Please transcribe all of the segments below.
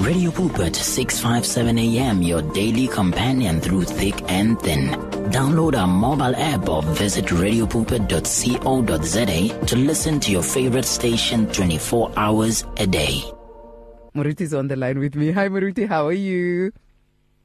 Radio Pulpit 657 AM, your daily companion through thick and thin. Download our mobile app or visit radiopulpit.co.za to listen to your favorite station 24 hours a day. Moruti is on the line with me. Hi, Moruti. How are you?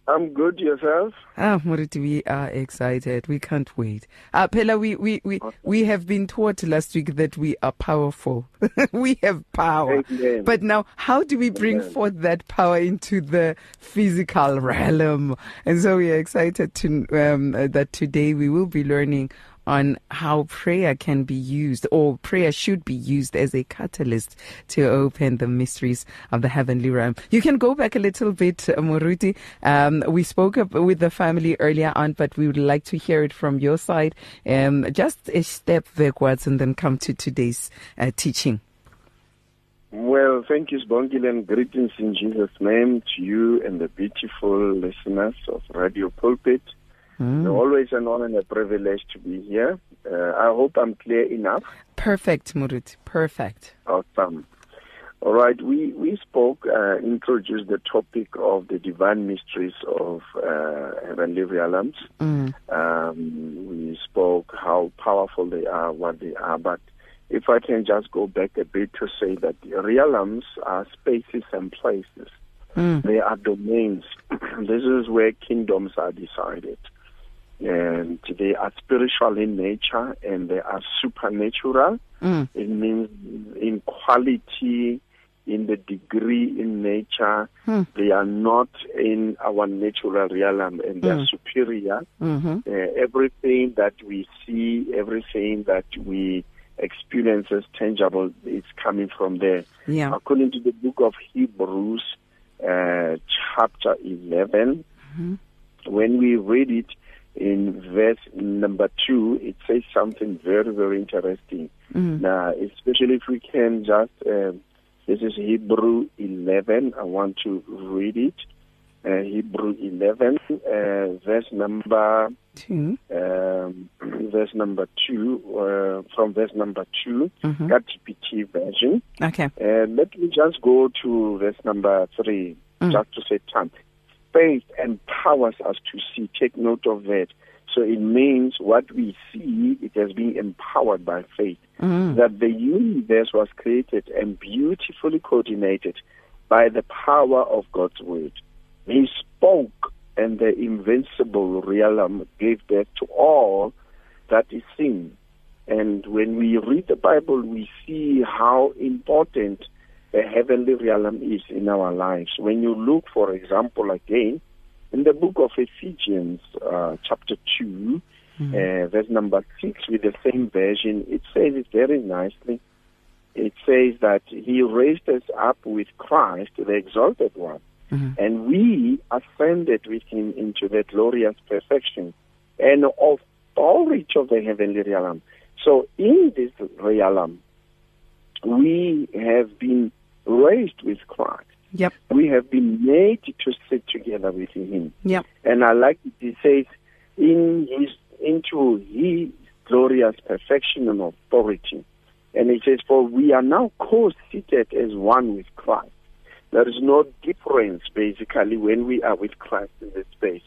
I'm good. Yourself? Ah, Moruti, we are excited. We can't wait. Uh, Pella, we, we, we, we have been taught last week that we are powerful. we have power. Amen. But now, how do we bring Amen. forth that power into the physical realm? And so we are excited to um, uh, that today we will be learning on how prayer can be used or prayer should be used as a catalyst to open the mysteries of the heavenly realm. You can go back a little bit, uh, Moruti. Um, we spoke with the family earlier on, but we would like to hear it from your side. Um, just a step backwards and then come to today's uh, teaching. Well, thank you, Sbongile, and greetings in Jesus' name to you and the beautiful listeners of Radio Pulpit. It's always an honor and a privilege to be here. Uh, I hope I'm clear enough. Perfect, Moruti. Perfect. Awesome. All right, we, we spoke, uh, introduced the topic of the divine mysteries of uh, heavenly realms. Mm. Um, we spoke how powerful they are, what they are, but if I can just go back a bit to say that the realms are spaces and places. Mm. They are domains. this is where kingdoms are decided. And they are spiritual in nature and they are supernatural. Mm. It means in quality, in the degree in nature. Hmm. They are not in our natural realm and they are Mm. superior. Mm-hmm. Uh, everything that we see, everything that we experience as tangible is coming from there. Yeah. According to the book of Hebrews, uh, chapter 11, Mhm. when we read it in verse number 2, it says something very, very interesting. Mm. Now, especially if we can just, um this is Hebrew 11, I want to read it. Uh, Hebrew 11, uh, verse number Two. um, verse number two, uh, from verse number 2 Mhm. got TPT version. Okay. Uh, let me just go to verse number three, Mm. just to say time. Faith empowers us to see. Take note of that. So it means what we see, it has been empowered by faith. Mm. That the universe was created and beautifully coordinated by the power of God's word. He spoke, and the invincible realm gave birth to all that is seen. And when we read the Bible, we see how important the heavenly realm is in our lives. When you look, for example, again, in the book of Ephesians, uh, chapter 2, uh, verse number 6, with the same version, it says it very nicely. It says that He raised us up with Christ, the exalted one, Mhm. and we ascended with Him into that glorious perfection and authority of the heavenly realm. So, in this realm, we have been raised with Christ. Yep. We have been made to sit together with Him. Yep. And I like it. It says, in his, into his glorious perfection and authority. And it says, for we are now co-seated as one with Christ. There is no difference, basically, when we are with Christ in this space.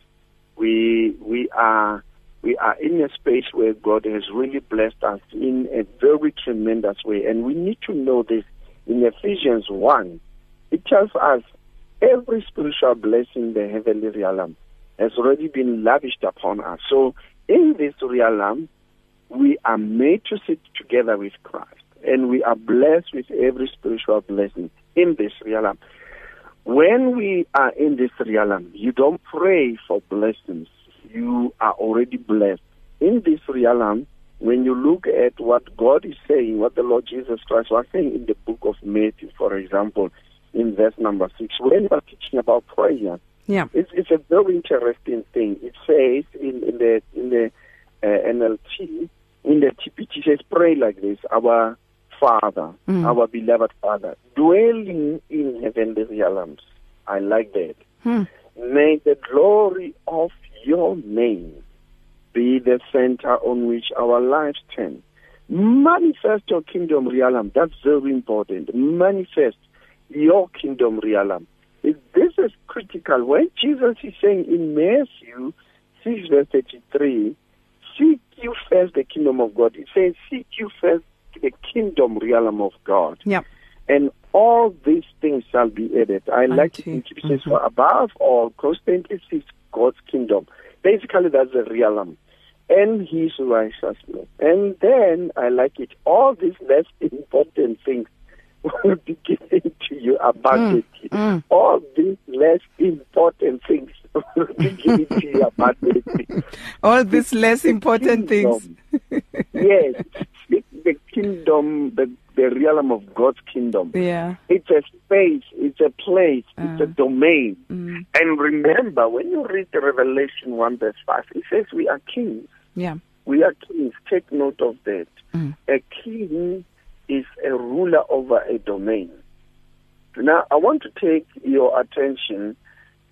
We, we are, we are in a space where God has really blessed us in a very tremendous way. And we need to know this in Ephesians 1. It tells us every spiritual blessing in the heavenly realm has already been lavished upon us. So in this realm, we are made to sit together with Christ, and we are blessed with every spiritual blessing in this realm. When we are in this realm, you don't pray for blessings. You are already blessed. In this realm, when you look at what God is saying, what the Lord Jesus Christ was saying in the book of Matthew, for example, in verse number six, when he was teaching about prayer, Yeah. it's, it's a very interesting thing. It says in, in the in the uh, NLT, in the TPT, it says, "Pray like this: Our Father, Mm. our beloved Father, dwelling in heavenly realms." I like that. Hmm. May the glory of your name be the center on which our lives turn. Manifest your kingdom realm. That's very important. Manifest your kingdom realm. is critical. When Jesus is saying in Matthew 6 verse 33, seek you first the kingdom of God. It says, seek you first the kingdom realm of God. Yeah. And all these things shall be added. I like it you. in says, for above all, constantly seek God's kingdom. Basically, that's the realm. And his righteousness. And then I like it. All these less important things will be given to you abundantly. mm. All these less important things will be given to you abundantly. All these less important things. yes, the kingdom, the, the realm of God's kingdom. Yeah. It's a space, it's a place, it's a Uh. domain. Mm. And remember, when you read the Revelation 1 verse 5, it says we are kings. Yeah. We are kings. Take note of that. Mm. A king is a ruler over a domain. Now, I want to take your attention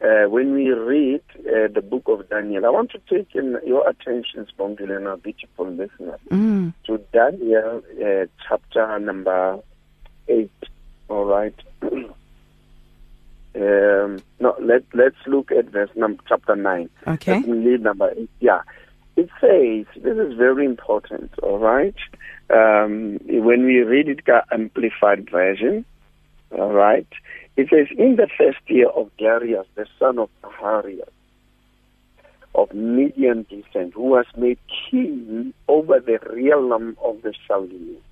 uh, when we read uh, the book of Daniel. I want to take your attention, Sbongile, and our beautiful listeners, Mm. to Daniel uh, chapter number 8. All right. um, no, let, let's look at verse number, chapter 9. Okay. Read number 8. Yeah. It says, this is very important, all right? Um, when we read it, amplified version, all right, it says, in the first year of Darius, the son of Ahasuerus, of Median descent, who was made king over the realm of the Chaldeans.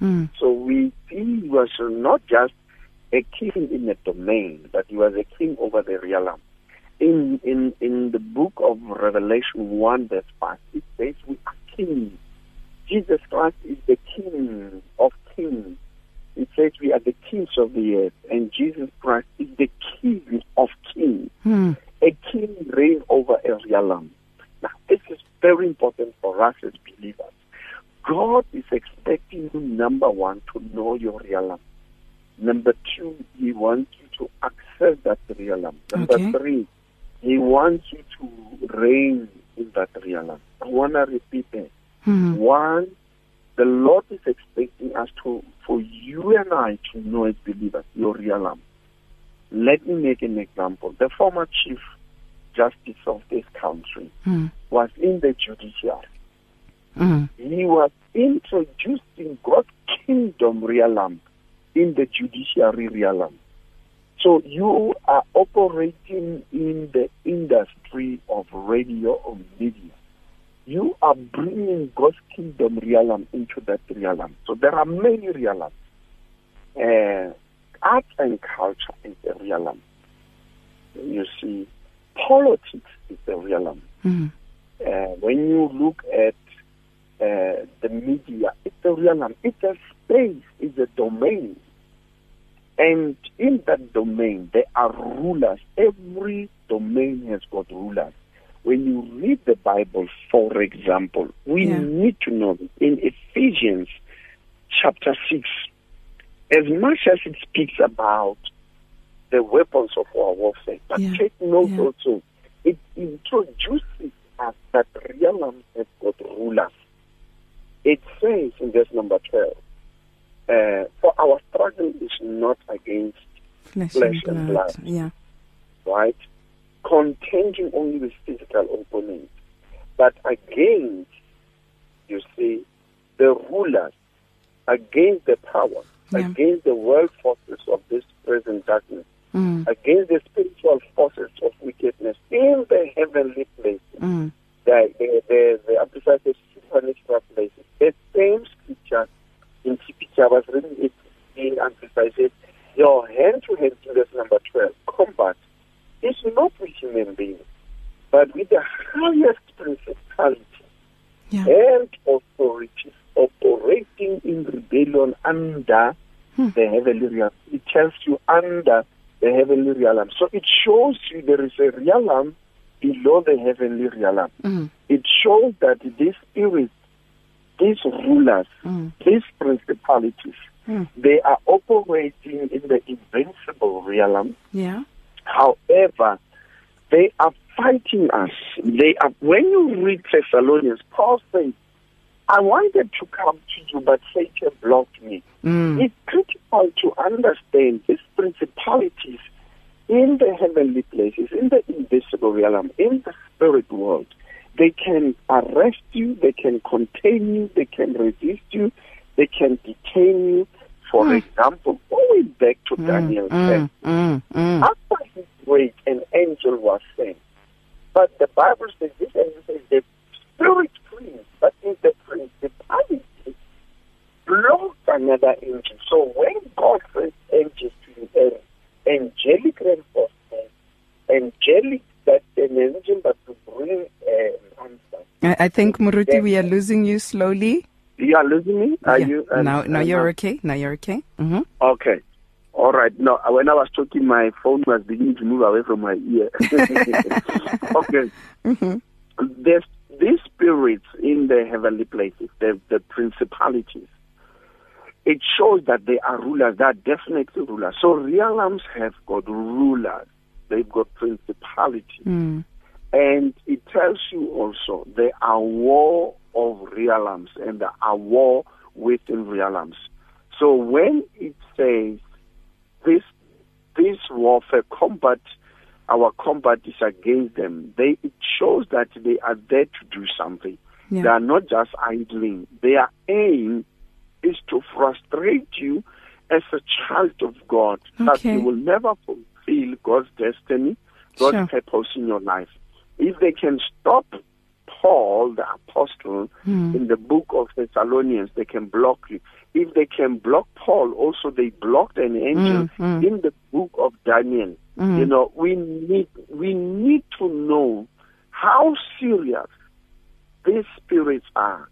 Mm. So we see he was not just a king in a domain, but he was a king over the realm. In in in the book of Revelation one verse five, it says we are kings. Jesus Christ is the King of kings. It says we are the kings of the earth, and Jesus Christ is the King of kings. Mm. A king reigns over a realm. Now, this is very important for us as believers. God is expecting you, number one, to know your realm. Number two, He wants you to access that realm. Number Okay. three, He wants you to reign in that realm. I want to repeat that. Mm. One, the Lord is expecting us to, for you and I to know as believers, your realm. Let me make an example. The former chief justice of this country Mm. was in the judiciary. Mm. He was introducing God's kingdom realm in the judiciary realm. So you are operating in the industry of radio or media. You are bringing God's kingdom realm into that realm. So there are many realms. Uh, art and culture is a realm. You see, politics is a realm. Mm. Uh, when you look at uh, the media, it's a realm. It's a space. It's a domain. And in that domain, there are rulers. Every domain has got rulers. When you read the Bible, for example, we Yeah. need to know in Ephesians chapter 6, as much as it speaks about the weapons of our warfare, but Yeah. take note Yeah. also, it introduces us that realms have got rulers. It says in verse number 12, uh, for our struggle is not against Flesh, Flesh and and blood. blood. Yeah. right? Contending only with physical opponents, but against, you see, the rulers, against the power, Yeah. against the world forces of this present darkness, Mm. against the spiritual forces of wickedness in the heavenly places. Mm. The, the, the, the says supernatural places. The same scripture in TPT, I was reading it in your hand-to-hand in verse number 12, combat is not with human beings, but with the highest principality Yeah. and authorities operating in rebellion under Hmm. the heavenly realm. It tells you under the heavenly realm. So it shows you there is a realm below the heavenly realm. Mm. It shows that these spirits, these rulers, Mm. these principalities, Mm. they are operating in the invincible realm. Yeah. However, they are fighting us. They are. When you read Thessalonians, Paul says, "I wanted to come to you, but Satan blocked me." Mm. It's critical to understand these principalities in the heavenly places, in the invisible realm, in the spirit world, they can arrest you, they can contain you, they can resist you, they can detain you. For Mm. example, going back to Mm, Daniel mm, mm, after his prayed, an angel was sent. But the Bible says this angel says the spirit prince, but in the principality blows another angel. So when God sends angels to an angelic reinforcement, angelic that an angel that to bring. I, think, Moruti, we are losing you slowly. You are losing me. Are Yeah. you? uh, now, now uh, you're okay. Now you're okay. hmm Okay. All right. No, when I was talking, my phone was beginning to move away from my ear. okay. There's these spirits in the heavenly places, the, the principalities. It shows that they are rulers. They are definitely rulers. So realms have got rulers. They've got principalities. Mm. And it tells you also there are war of realms and there are war within realms. So when it says this this warfare combat our combat is against them, they it shows that they are there to do something. Yeah. They are not just idling. Their aim is to frustrate you as a child of God that you will never fulfill God's destiny, God's Sure. purpose in your life. If they can stop Paul, the apostle, Hmm. in the book of Thessalonians, they can block you. If they can block Paul, also they blocked an angel Mm, mm. in the book of Daniel. Mm. You know, we need we need to know how serious these spirits are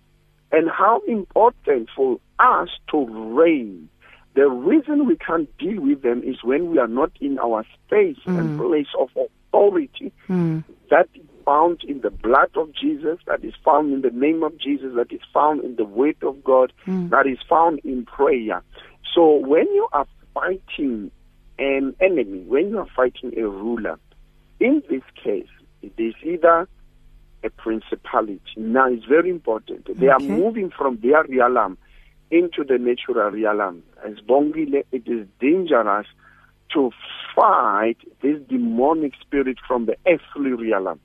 and how important for us to reign. The reason we can't deal with them is when we are not in our space and place of authority Mm. that is found in the blood of Jesus, that is found in the name of Jesus, that is found in the word of God, that is found in prayer. So when you are fighting an enemy, when you are fighting a ruler, in this case, it is either a principality. Now, it's very important. They are moving from their real realm into the natural realm. As Bongile, it is dangerous to fight this demonic spirit from the earthly realm.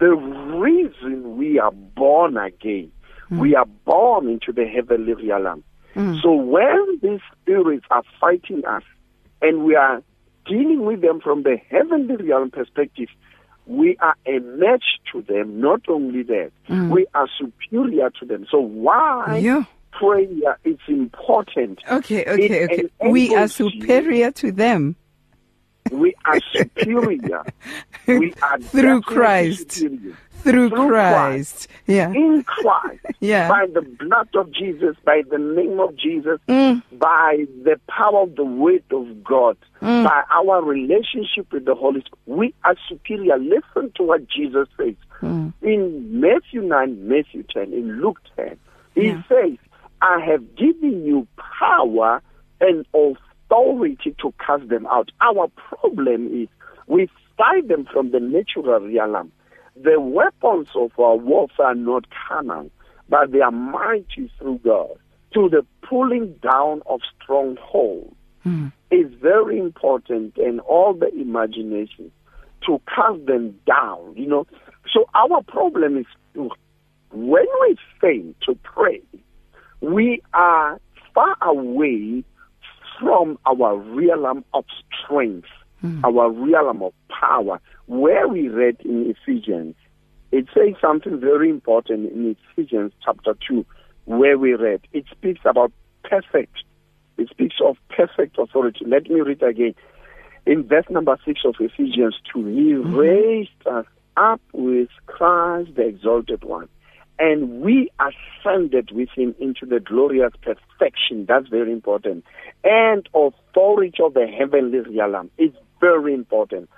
The reason we are born again, hmm. we are born into the heavenly realm. Hmm. So when these spirits are fighting us and we are dealing with them from the heavenly realm perspective, we are a match to them. Not only that, hmm. we are superior to them. So why Yeah. Prayer is important? Okay, okay, It okay. We are enables you- superior to them We are superior. we are Through Christ. superior. through Through Christ. Yeah. in Christ, Yeah. by the blood of Jesus, by the name of Jesus, Mm. by the power of the word of God, Mm. by our relationship with the Holy Spirit, we are superior. Listen to what Jesus says Mm. in Matthew 9, Matthew 10, in Luke 10. He Yeah. says, I have given you power and authority to cast them out. Our problem is we fight them from the natural realm. The weapons of our warfare are not carnal, but they are mighty through God to the pulling down of strongholds. Mm. It's very important and all the imagination to cast them down, you know. So our problem is when we fail to pray, we are far away from our realm of strength, hmm. our realm of power, where we read in Ephesians. It says something very important in Ephesians chapter 2, where we read. It speaks about perfect. It speaks of perfect authority. Let me read again. In verse number 6 of Ephesians 2, He hmm. raised us up with Christ the exalted one and we ascended with him into the glorious perfection. That's very important. And authority of the heavenly realm. is very important.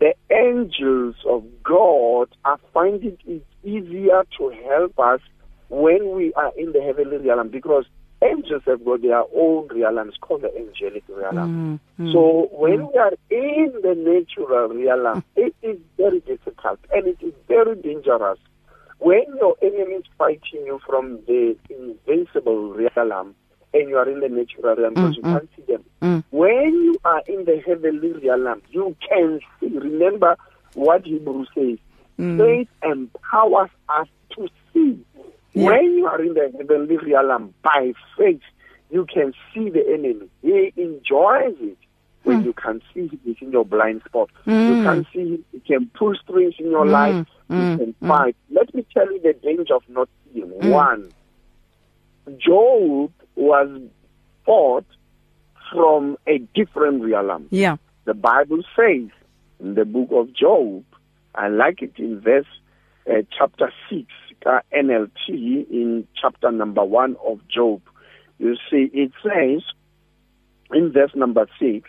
The angels of God are finding it easier to help us when we are in the heavenly realm because angels have got their own realms called the angelic realm. Mm. So when we are in the natural realm, it is very difficult and it is very dangerous. When your enemy is fighting you from the invincible realm and you are in the natural realm because Mm, you mm. can't see them. Mm. When you are in the heavenly realm, you can see. Remember what Hebrew says. Mm. Faith empowers us to see. Yeah. When you are in the heavenly realm, by faith, you can see the enemy. He enjoys it when Hmm. you can see him within your blind spot. Mm. You can see him. He can pull strings in your Mm, life. Mm, can mm. Let me tell you the danger of not seeing. Mm. One, Job was fought from a different realm. Yeah. The Bible says in the book of Job, I like it in verse uh, chapter 6, uh, NLT, in chapter number 1 of Job. You see, it says in verse number 6,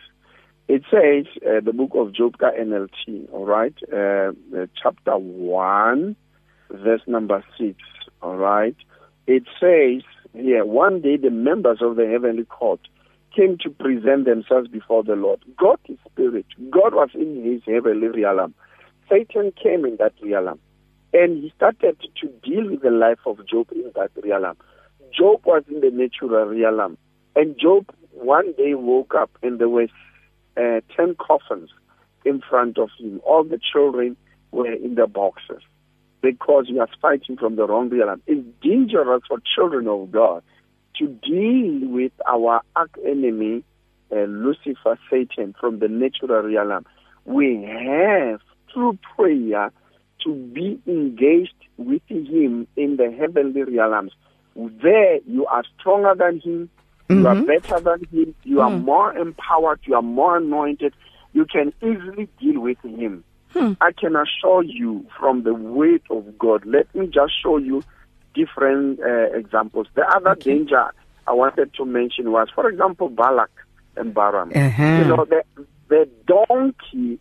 it says, uh, the book of Job, NLT, all right, uh, uh, chapter 1, verse number 6, all right. It says here, one day the members of the heavenly court came to present themselves before the Lord. God is spirit. God was in his heavenly realm. Satan came in that realm. And he started to deal with the life of Job in that realm. Job was in the natural realm. And Job one day woke up and there were uh, 10 coffins in front of him. All the children were in the boxes because he was fighting from the wrong realm. It's dangerous for children of God to deal with our arch enemy, uh, Lucifer, Satan, from the natural realm. We have, through prayer, to be engaged with him in the heavenly realms. There, you are stronger than him, you are Mhm. better than him, you are Mm. more empowered, you are more anointed, you can easily deal with him. Hmm. I can assure you from the word of God. Let me just show you different uh, examples. The other Okay. danger I wanted to mention was, for example, Balak and Balaam. Uh-huh. You know, the, the donkey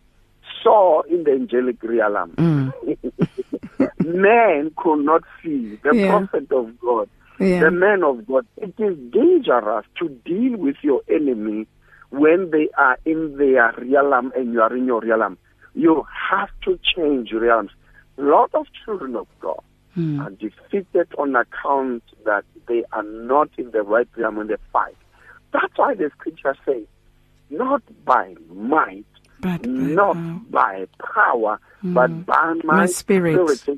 saw in the angelic realm. Mm. Man could not see the Yeah. prophet of God, Yeah. the man of God. It is dangerous to deal with your enemy when they are in their realm and you are in your realm. You have to change realms. A lot of children of God Mm. are defeated on account that they are not in the right realm when they fight. That's why the scripture says, not by might, But by not power. by power, but by my, my spirit.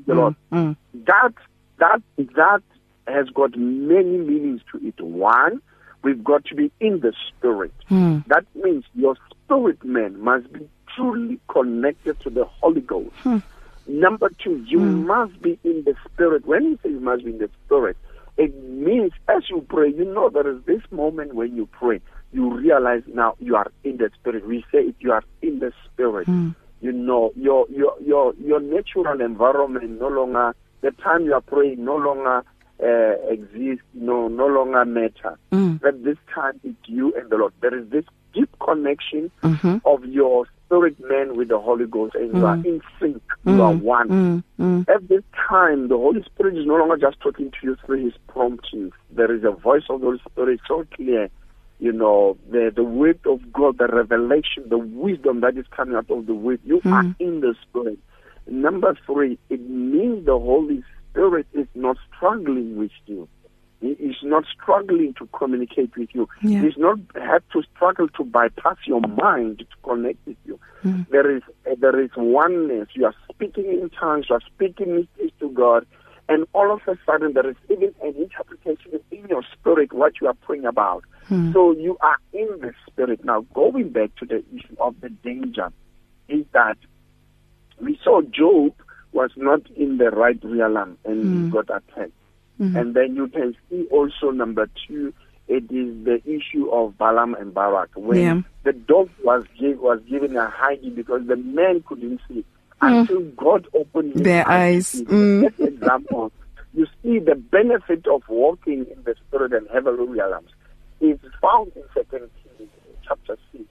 Lord. Mm, That that that has got many meanings to it. One, we've got to be in the spirit. mm, That means your spirit man must be truly connected to the Holy Ghost. Hmm. Number two, you must be in the spirit. When you say you must be in the spirit, it means as you pray, you know there is this moment when you pray, you realize now you are in the spirit. We say it, you are in the spirit. You know, your your your your natural environment no longer the time you are praying no longer uh, exists, no no longer matter. mm, That this time it's you and the Lord. There is this deep connection mhm, of your spirit man with the Holy Ghost, and you are Mm. in sync. You are mm, one. mm, mm, At this time, the Holy Spirit is no longer just talking to you through His promptings. There is a voice of the Holy Spirit so clear. You know, the the word of God, the revelation, the wisdom that is coming out of the word. You are Mm. in the Spirit. Number three, it means the Holy Spirit is not struggling with you. He is not struggling to communicate with you. Yeah. He's not have to struggle to bypass your mind to connect with you. Mm. There is uh, there is oneness. You are speaking in tongues. You are speaking mysteries to God, and all of a sudden there is even an interpretation in your spirit what you are praying about. mm, So you are in the spirit. Now going back to the issue of the danger, is that we saw Job was not in the right realm and Mm. he got attacked. mhm. And then you can see also number two, it is the issue of Balaam and Barak when Yeah. the dog was give, was given a hiding because the man couldn't see Mm. until God opened his Their eyes. see. Mm. Example. You see the benefit of walking in the spirit and heavenly realms is found in Second Kings chapter six.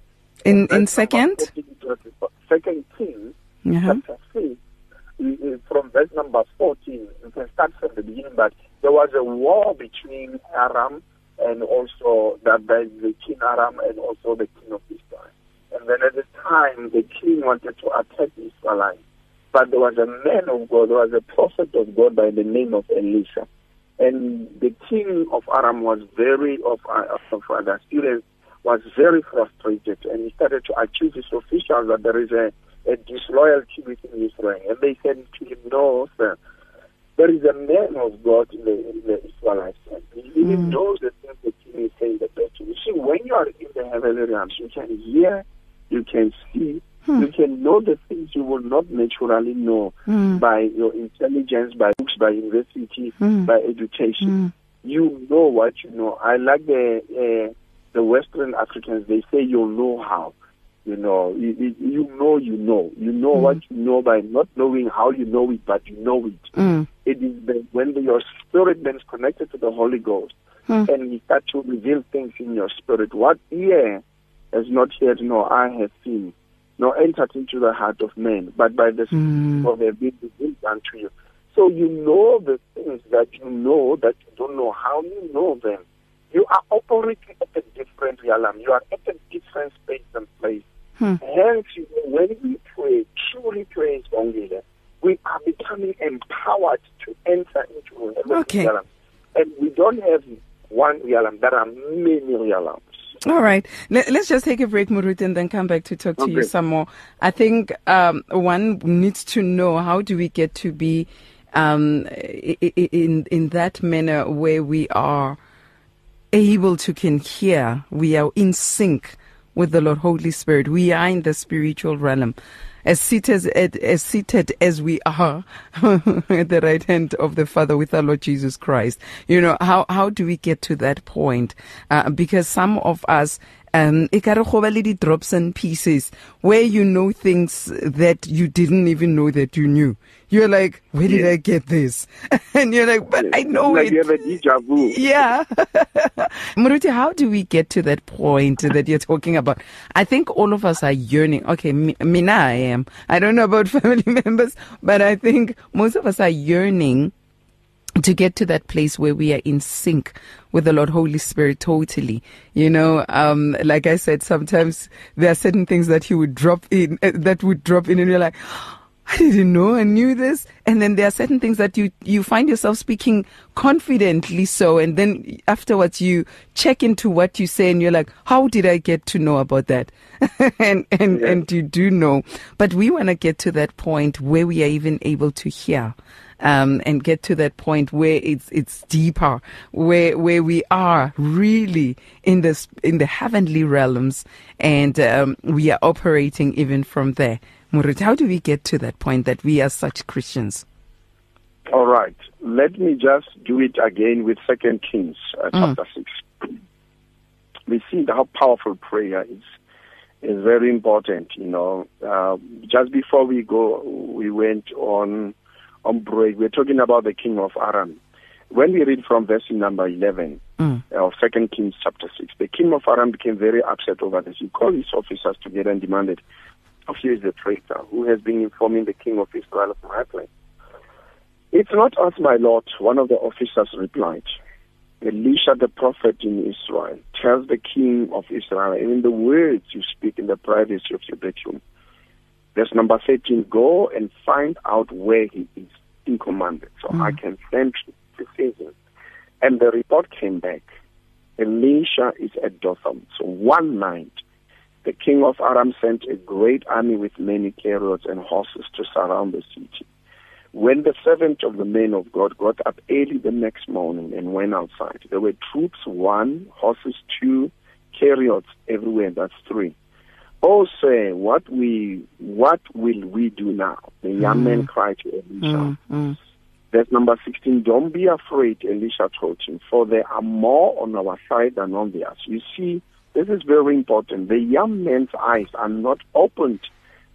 In in second. 14 to 24. Second Kings Uh-huh. chapter 6, we- we- from verse number 14, you can start from the beginning, but there was a war between Aram and also the, the, king Aram and also the king of Israel. And then at the time, the king wanted to attack Israel. But there was a man of God, there was a prophet of God by the name of Elisha. And the king of Aram was very of, uh, of uh, the students was very frustrated, and he started to accuse his officials that there is a, a disloyalty within Israel. And they said to him, "No, sir." There is a man of God in the, in the Israelites. He even mm. knows the things that king is saying the best. You see, when you are in the heavenly realms, you can hear, you can see, Hmm. You can know the things you will not naturally know hmm. by your intelligence, by books, by university, hmm. by education. Hmm. You know what you know. I like the uh, the Western Africans. They say you'll know how. You know, you, you know, you know, you know hmm. what you know by not knowing how you know it, but you know it. Hmm. It is the, when the, your spirit then is connected to the Holy Ghost, and He start to reveal things in your spirit. What ear has not heard, nor eye has seen nor entered into the heart of man, but by the Spirit mm. of the been revealed unto you. So you know the things that you know that you don't know how you know them. You are operating at a different realm. You are at a different space and place. Hmm. Hence, when we pray, truly pray only, we are becoming empowered to enter into okay. realm. And we don't have one realm. There are many realms. All right. Let's just take a break, Moruti, and then come back to talk to okay. you some more. I think um, one needs to know how do we get to be um, in in that manner where we are able to can hear, we are in sync with the Lord Holy Spirit. We are in the spiritual realm as seated, as seated as we are at the right hand of the Father with our Lord Jesus Christ. You know, how, how do we get to that point? Uh, because some of us, um, drops and pieces where you know things that you didn't even know that you knew. You're like, where did I get this? and you're like, but I know like it. You have a deja vu. Yeah. Moruti, how do we get to that point that you're talking about? I think all of us are yearning. Okay, me, Mina, I am. I don't know about family members, but I think most of us are yearning to get to that place where we are in sync with the Lord Holy Spirit totally. You know, um, like I said, sometimes there are certain things that He would drop in, uh, that would drop in, and you're like, I didn't know I knew this. And then there are certain things that you, you find yourself speaking confidently so. And then afterwards you check into what you say and you're like, how did I get to know about that? and, and, yeah. and you do know. But we want to get to that point where we are even able to hear. Um, and get to that point where it's it's deeper, where where we are really in this in the heavenly realms, and um, we are operating even from there. Moruti, how do we get to that point that we are such Christians? All right. Let me just do it again with Second Kings uh, mm. chapter 6. We see how powerful prayer is. Is very important, you know. Uh, just before we go, we went on on break. We're talking about the king of Aram. When we read from verse number 11 mm. of Second Kings chapter 6, the king of Aram became very upset over this. He called his officers together and demanded, of you is the traitor who has been informing the king of Israel of my plan. It's not us, my lord, one of the officers replied. Elisha the prophet in Israel tells the king of Israel, in the words you speak in the privacy of your bedroom. Verse number 13, go and find out where he is in command, so mm. I can send to see him. And the report came back. Elisha is at Dothan. So one night, the king of Aram sent a great army with many chariots and horses to surround the city. When the servant of the man of God got up early the next morning and went outside, there were troops, one, horses, two, chariots everywhere. That's three. Oh, say, what we, what will we do now? The young mm. man cried to Elisha. Mm, mm. Verse number 16, don't be afraid, Elisha told him, for there are more on our side than on theirs. You see, this is very important. The young man's eyes are not opened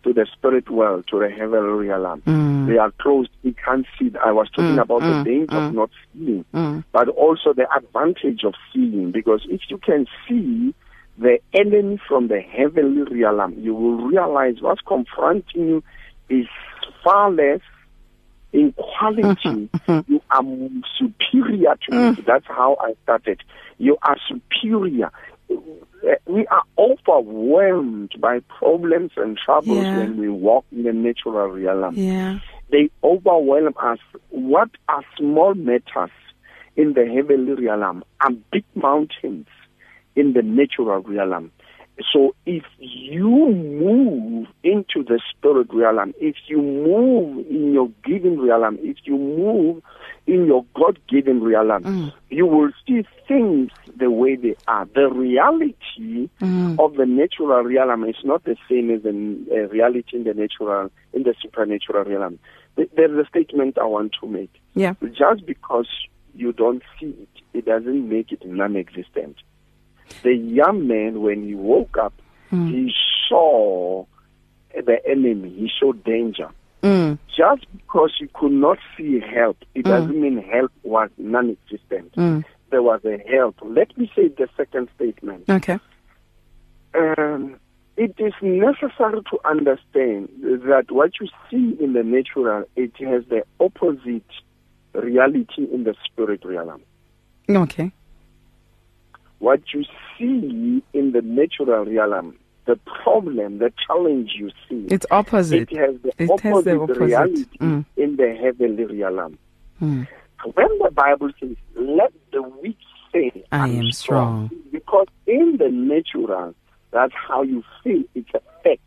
to the spirit world, to the heavenly realm. Mm. They are closed. He can't see. I was talking mm, about mm, the danger of mm. not seeing, mm. but also the advantage of seeing. Because if you can see the enemy from the heavenly realm, you will realize what's confronting you is far less in quality. Mm-hmm. you are superior to mm. me. That's how I started. You are superior we are overwhelmed by problems and troubles yeah. when we walk in the natural realm. Yeah. They overwhelm us. What are small matters in the heavenly realm are big mountains in the natural realm. So if you move into the spirit realm, if you move in your given realm, if you move in your God given realm, Mm. you will see things the way they are. The reality Mm. of the natural realm is not the same as the uh, reality in the natural, in the supernatural realm. There's a statement I want to make. Yeah. Just because you don't see it, it doesn't make it non-existent. The young man, when he woke up, Mm. he saw the enemy. He saw danger. Mm. Just because you could not see help, it Mm. doesn't mean help was non-existent. Mm. There was a help. Let me say the second statement. Okay. Um, it is necessary to understand that what you see in the natural, it has the opposite reality in the spirit realm. Okay. What you see in the natural realm, the problem, the challenge you see, It's opposite. it has the It opposite, has the opposite. reality Mm. in the heavenly realm. Mm. When the Bible says, let the weak say, I "I'm am strong." Because in the natural, that's how you feel, it's a fact.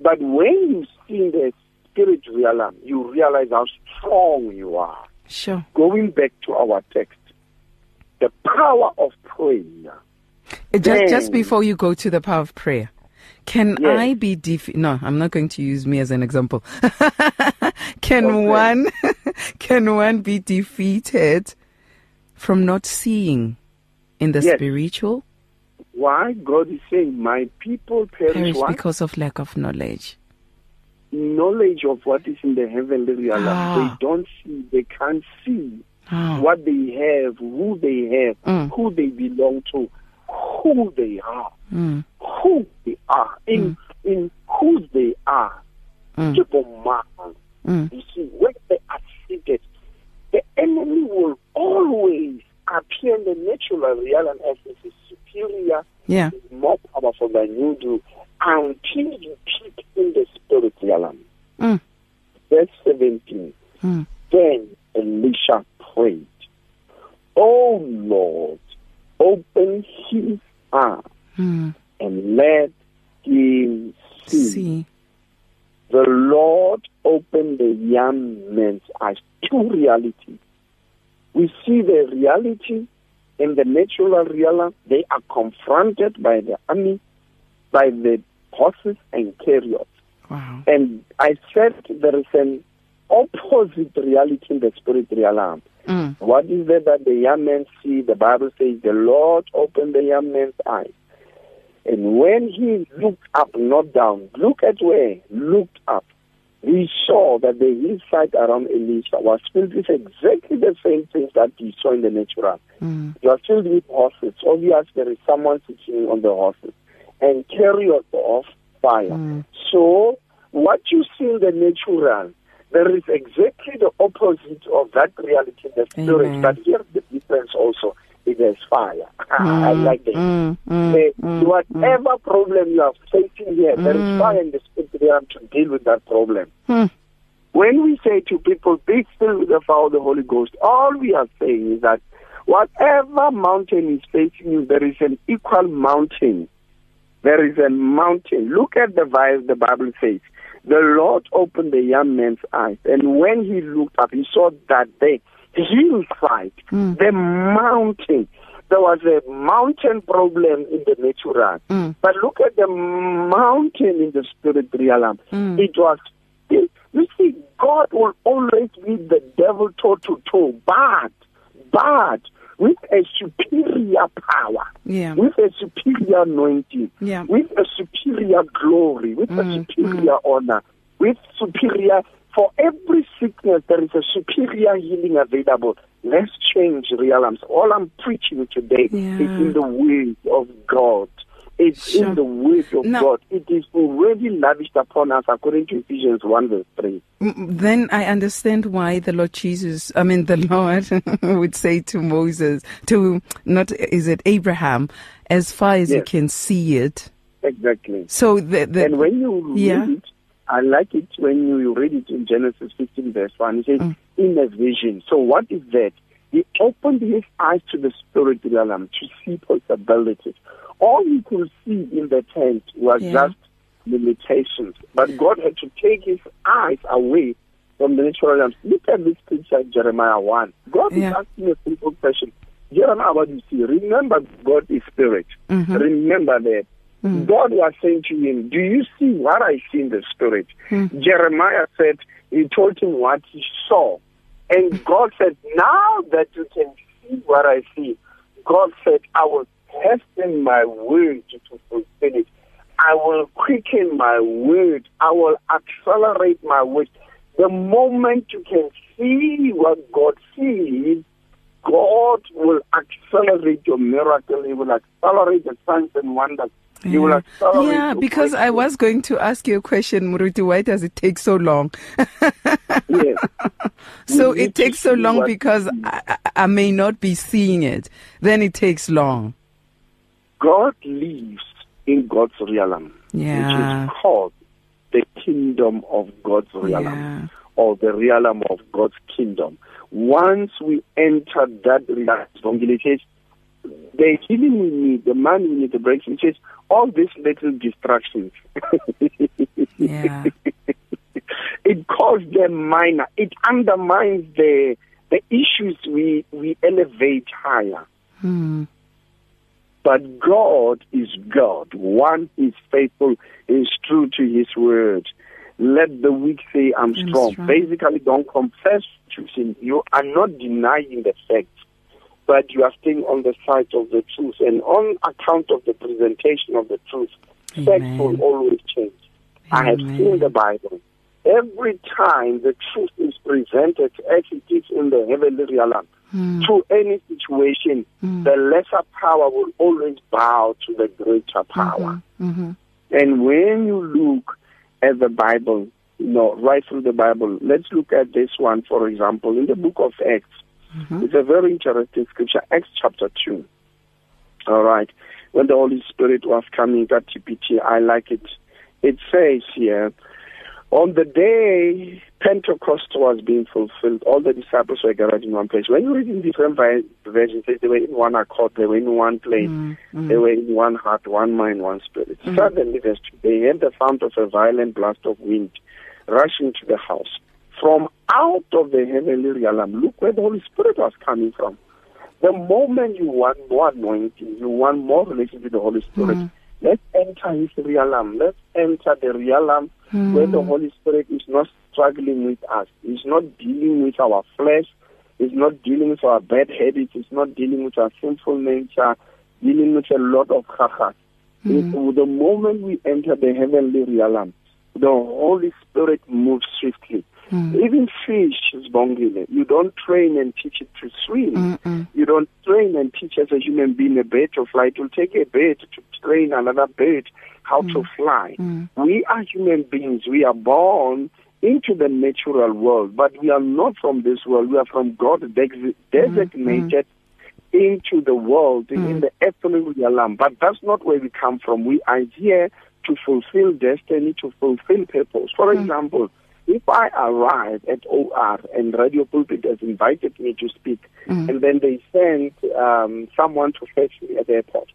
But when you see in the spirit realm, you realize how strong you are. Sure. Going back to our text, the power of prayer. Uh, Just, just before you go to the power of prayer, can Yes. I be def? No, I'm not going to use me as an example. can Okay. one, can one be defeated from not seeing in the Yes. spiritual? Why God is saying, My people perish, Perish because of lack of knowledge. knowledge of what is in the heavenly realm. Ah. They don't see, they can't see Oh. what they have, who they have, Mm. who they belong to, who they are, Mm, who they are, in in whose they are. mm, Keep mm. You see, when they are seated, the enemy will always appear in the natural realm as if he's superior, Yeah. more powerful than you do, until you peak in the spirit realm. Mm, Verse 17. mm. Then Elisha prayed, Oh Lord, open his eyes Mm. and let him see. See. The Lord opened the young man's eyes to reality. We see the reality in the natural realm. They are confronted by the army, by the horses and chariots. Wow. And I said there is an opposite reality in the spirit realm. Mm. What is it that the young man see? The Bible says the Lord opened the young man's eyes. And when he looked up, not down, look at where, looked up, he saw that the hillside around Elisha was filled with exactly the same things that he saw in the natural. Mm. You are filled with horses. Obviously, there is someone sitting on the horses and chariots of fire. Mm. So, what you see in the natural, there is exactly the opposite of that reality in the spirit. But here's the difference also. It is fire. I Mm, like that. Mm, mm, The- mm, whatever problem you are facing here, there is Mm. fire in the spirit realm to deal with that problem. mm. When we say to people, be filled with the power of the Holy Ghost, all we are saying is that whatever mountain is facing you, there is an equal mountain. There is a mountain. Look at the verse the Bible says. The Lord opened the young man's eyes, and when he looked up, he saw that the hillside, Mm. the mountain, there was a mountain problem in the natural. Mm. But look at the mountain in the spirit realm. Mm. It was, you see, God will always lead the devil toe to toe, but, but with a superior power, Yeah. with a superior anointing, Yeah. with a superior glory, with Mm, a superior honor, with superior. For every sickness, there is a superior healing available. Let's change realms. All I'm preaching today Yeah. is in the way of God. It's Sure. in the way of Now- God. It is already lavished upon us according to Ephesians 1 verse 3. Mm, Then I understand why the Lord Jesus, I mean, the Lord would say to Moses, to not, is it Abraham, as far as you can see it. Exactly. So the, the and when you read yeah. it, I like it when you read it in Genesis 15 verse 1. It says, Mm. in a vision. So what is that? He opened his eyes to the spirit realm to see possibilities. All you could see in the tent was Yeah. just limitations. But God had to take his eyes away from the natural realms. Look at this picture in Jeremiah 1. God is asking a simple question. Jeremiah, what do you see? Remember God is spirit. Mhm. Remember that. Mm. God was saying to him, Do you see what I see in the spirit? Mm. Jeremiah said, He told him what he saw. And God said, Now that you can see what I see, God said, I will hasten my word to fulfill it. I will quicken my word. I will accelerate my word. The moment you can see what God sees, God will accelerate your miracle. He will accelerate the signs and wonders. He will Yeah, accelerate yeah because I was going to ask you a question, Moruti. Why does it take so long? Yes. so it takes so long because I, I, I may not be seeing it. Then it takes long. God lives in God's realm, Yeah. which is called the kingdom of God's realm, Yeah. or the realm of God's kingdom. Once we enter that realm, says, the healing we need, the man we need, the breakthrough, it says, all these little distractions. Yeah. it calls them minor. It undermines the the issues we we elevate higher. Hmm. But God is God. One is faithful, is true to his word. Let the weak say, I'm I'm strong. strong. Basically, don't confess to sin. You are not denying the facts, but you are staying on the side of the truth. And on account of the presentation of the truth, facts Amen. will always change. I have seen the Bible. Every time the truth is presented as it is in the heavenly realm, Hmm. to any situation, Hmm. the lesser power will always bow to the greater power. Mm-hmm. And when you look at the Bible, you know, right through the Bible, let's look at this one, for example, in the book of Acts. Mhm. It's a very interesting scripture, Acts chapter 2. All right. When the Holy Spirit was coming, that TPT, I like it. It says here, on the day Pentecost was being fulfilled, all the disciples were gathered in one place. When you read in different versions, they were in one accord, they were in one place, Mm-hmm. they were in one heart, one mind, one spirit. Mm. Suddenly, verse 2, they heard the sound of a violent blast of wind rushing to the house. From out of the heavenly realm, look where the Holy Spirit was coming from. The moment you want more anointing, you want more relationship with the Holy Spirit, Mm. Let's enter His realm. Let's enter the real realm hmm. where the Holy Spirit is not struggling with us. He's not dealing with our flesh. He's not dealing with our bad habits. He's not dealing with our sinful nature. Dealing with a lot of chachas. Hmm. It- The moment we enter the heavenly realm, the Holy Spirit moves swiftly. Hmm. Even fish Sbongile. You don't train and teach it to swim. Mm-mm. You don't train and teach as a human being a bird to fly. It will take a bird to train another bird how to mm. fly. Mm. We are human beings. We are born into the natural world, but we are not from this world. We are from God de- mm. designated mm. into the world, in the earthly realm. But that's not where we come from. We are here to fulfill destiny, to fulfill purpose. For example, if I arrive at OR and Radio Pulpit has invited me to speak, mm. and then they send um, someone to fetch me at the airport,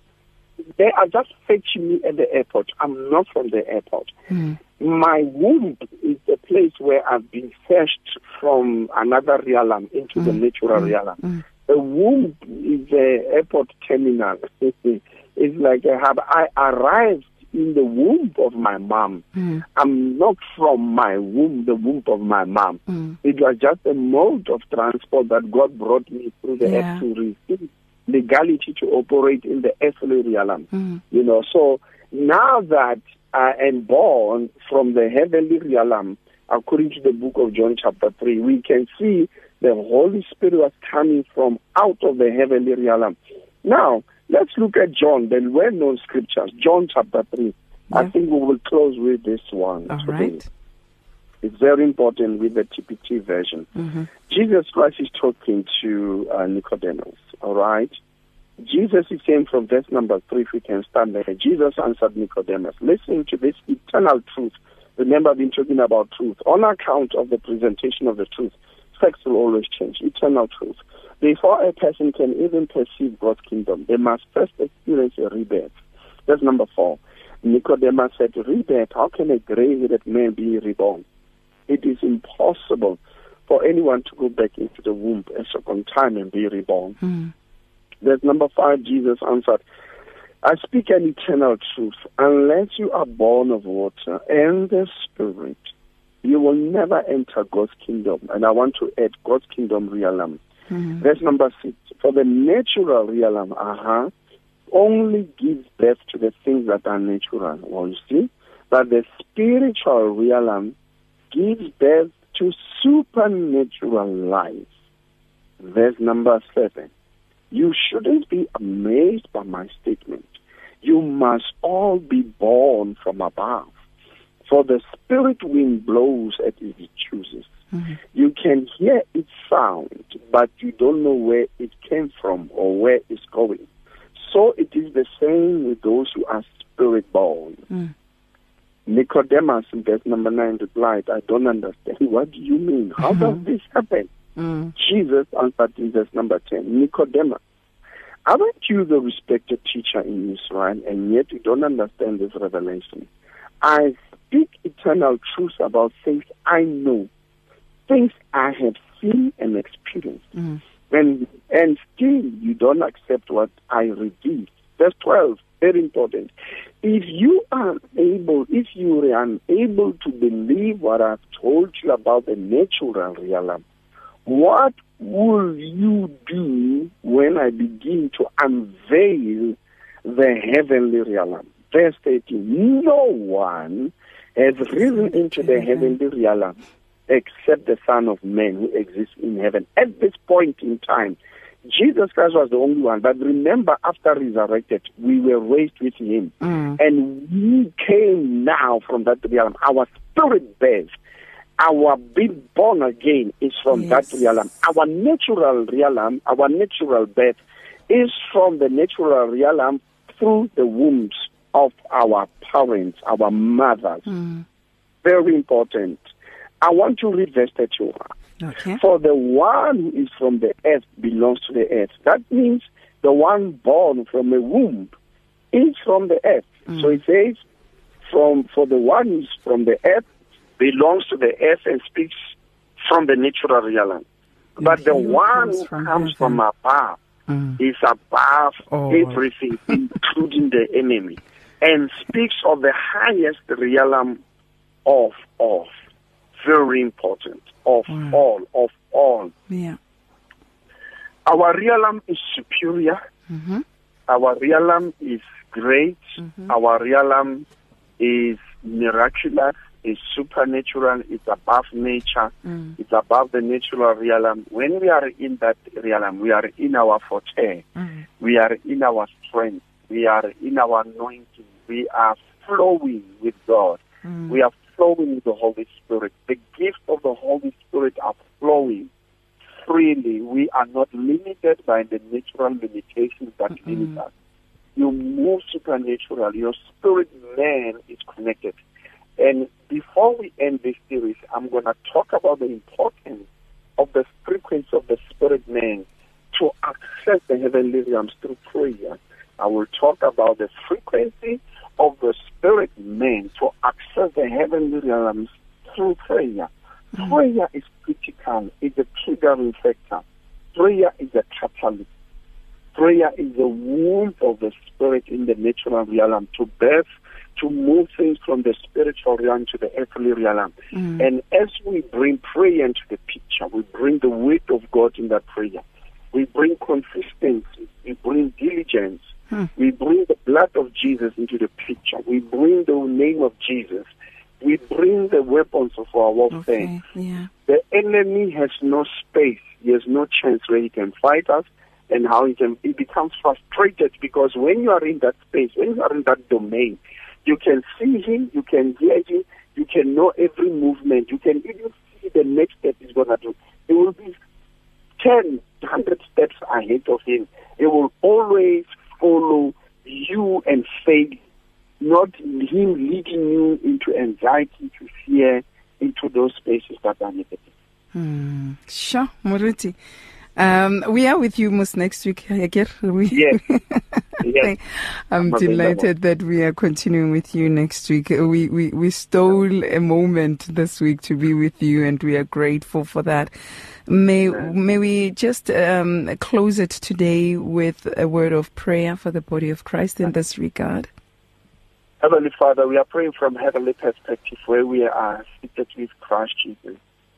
they are just fetching me at the airport. I'm not from the airport. Mm. My womb is the place where I've been fetched from another realm into the mm. natural realm. The womb is the airport terminal. it's like a hub. I arrived in the womb of my mom. I'm not from my womb, the womb of my mom. It was just a mode of transport that God brought me through the Yeah. earth to receive legality to operate in the earthly realm. Mm. You know, so now that I am born from the heavenly realm, according to the book of John chapter 3, we can see the Holy Spirit was coming from out of the heavenly realm. Now, let's look at John, the well-known scriptures, John chapter 3. I think we will close with this one All today. right. It's very important with the TPT version. Mhm. Jesus Christ is talking to uh, Nicodemus, all right? Jesus is saying from verse number three, if we can stand there. Jesus answered Nicodemus, listen to this eternal truth. Remember, I've been talking about truth. On account of the presentation of the truth, facts will always change. Eternal truth. Before a person can even perceive God's kingdom, they must first experience a rebirth. That's number four. Nicodemus said, Rebirth, how can a gray headed man be reborn? It is impossible for anyone to go back into the womb a second time and be reborn. Mm. That's number five. Jesus answered, I speak an eternal truth. Unless you are born of water and the Spirit, you will never enter God's kingdom. And I want to add God's kingdom realm. Mm. Verse number six. For the natural realm, uh-huh, only gives birth to the things that are natural. Well, you see, but the spiritual realm gives birth to supernatural life. Verse number seven. You shouldn't be amazed by my statement. You must all be born from above. For the spirit wind blows at it chooses. Mm-hmm. You can hear its sound, but you don't know where it came from or where it's going. So it is the same with those who are spirit born. Mm. Nicodemus in verse number 9 replied, I don't understand. What do you mean? How does this happen? Mm. Jesus answered in verse number 10, Nicodemus, aren't you the respected teacher in Israel and yet you don't understand this revelation? I speak eternal truth about things I know, things I have seen and experienced. Mm. And, and still you don't accept what I reveal. Verse 12, very important. If you are able, if you are unable to believe what I've told you about the natural realm, what will you do when I begin to unveil the heavenly realm? Verse 13, no one has risen into the heavenly realm except the Son of Man who exists in heaven. At this point in time, Jesus Christ was the only one. But remember, after resurrected, we were raised with him. Mm. And we came now from that realm. Our spirit birth, our being born again is from Yes. that realm. Our natural realm, our natural birth is from the natural realm through the wombs of our parents, our mothers. Mm. Very important. I want to read verse 31. Okay. For the one who is from the earth belongs to the earth. That means the one born from a womb is from the earth. So it says, from for the one who is from the earth belongs to the earth and speaks from the natural realm. But the who one comes who from comes heaven. from above Mm. is above Oh. everything, including the enemy, and speaks of the highest realm of all. Very important. Of Wow. all, of all. Yeah. Our realm is superior. Mm-hmm. Our realm is great. Mhm. Our realm is miraculous, is supernatural, it's above nature, Mm. it's above the natural realm. When we are in that realm, we are in our forte, Mm. we are in our strength, we are in our anointing, we are flowing with God, Mm. we are flowing with the Holy Spirit. The gifts of the Holy Spirit are flowing freely. We are not limited by the natural limitations that Mm-mm. limit us. You move supernatural. Your spirit man is connected. And before we end this series, I'm going to talk about the importance of the frequency of the spirit man to access the heavenly realms through prayer. I will talk about the frequency of the spirit man to access the heavenly realms through prayer. Prayer is critical. It's a triggering factor. Prayer is a catalyst. Prayer is the womb of the spirit in the natural realm to birth, to move things from the spiritual realm to the earthly realm. Mm. And as we bring prayer into the picture, we bring the weight of God in that prayer. We bring consistency. We bring diligence. Hmm. We bring the blood of Jesus into the picture. We bring the name of Jesus. We bring the weapons of our warfare. Okay. Yeah. The enemy has no space. He has no chance where he can fight us and how he can he becomes frustrated because when you are in that space, when you are in that domain, you can see him, you can hear him, you can know every movement, you can even see the next step he's gonna do. It will be 10, 100 steps ahead of him. It will always follow you and fail, not him leading you into anxiety, to fear, into those spaces that are negative. Hmm. Sure, Moruti. Um, we are with you most next week. Yes. yes. I'm, I'm delighted that we are continuing with you next week. We, we, we stole a moment this week to be with you and we are grateful for that. May, may we just um, close it today with a word of prayer for the body of Christ in this regard? Heavenly Father, we are praying from heavenly perspective where we are seated with Christ Jesus,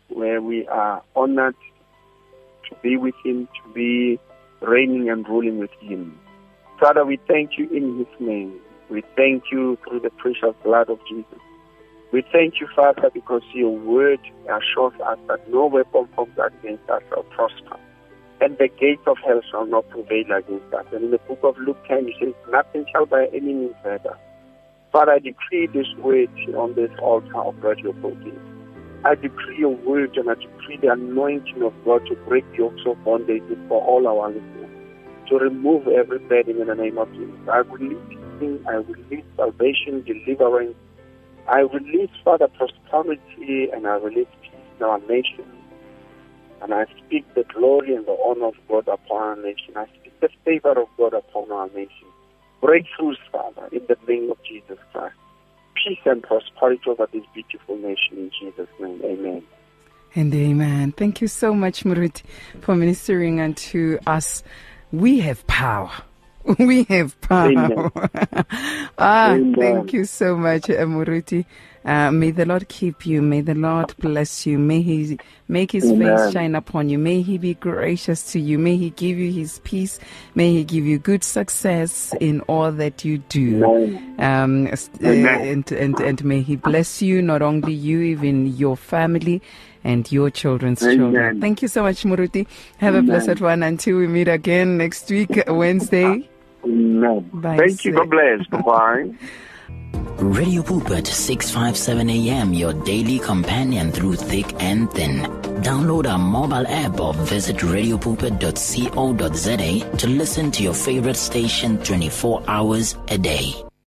where we are honored to be with Him, to be reigning and ruling with Him. Father, we thank you in His name. We thank you through the precious blood of Jesus. We thank you, Father, because your word assures us that no weapon formed against us shall prosper, and the gates of hell shall not prevail against us. And in the book of Luke 10, it says, Nothing shall by any means hurt us. Father, I decree this word on this altar of Radio Pulpit. I decree your word and I decree the anointing of God to break the yokes of bondage for all our listeners, to remove every burden in the name of Jesus. I release healing, I release salvation, deliverance. I release, Father, prosperity and I release peace in our nation. And I speak the glory and the honor of God upon our nation. I speak the favor of God upon our nation. Breakthroughs, Father, in the name of Jesus Christ peace and prosperity over this beautiful nation in Jesus' name. Amen. And amen. Thank you so much, Moruti, for ministering unto us. We have power. We have power. ah, Amen. thank you so much, Moruti. Uh, may the Lord keep you. May the Lord bless you. May He make His Amen. face shine upon you. May He be gracious to you. May He give you His peace. May He give you good success in all that you do. Um, uh, and, and, and may He bless you, not only you, even your family and your children's Amen. children. Thank you so much, Moruti. Have Amen. a blessed one until we meet again next week, Wednesday. Amen. Bye. Thank you. God bless. Bye. Radio Pulpit 657 AM, your daily companion through thick and thin. Download our mobile app or visit radiopulpit.co.za to listen to your favorite station 24 hours a day.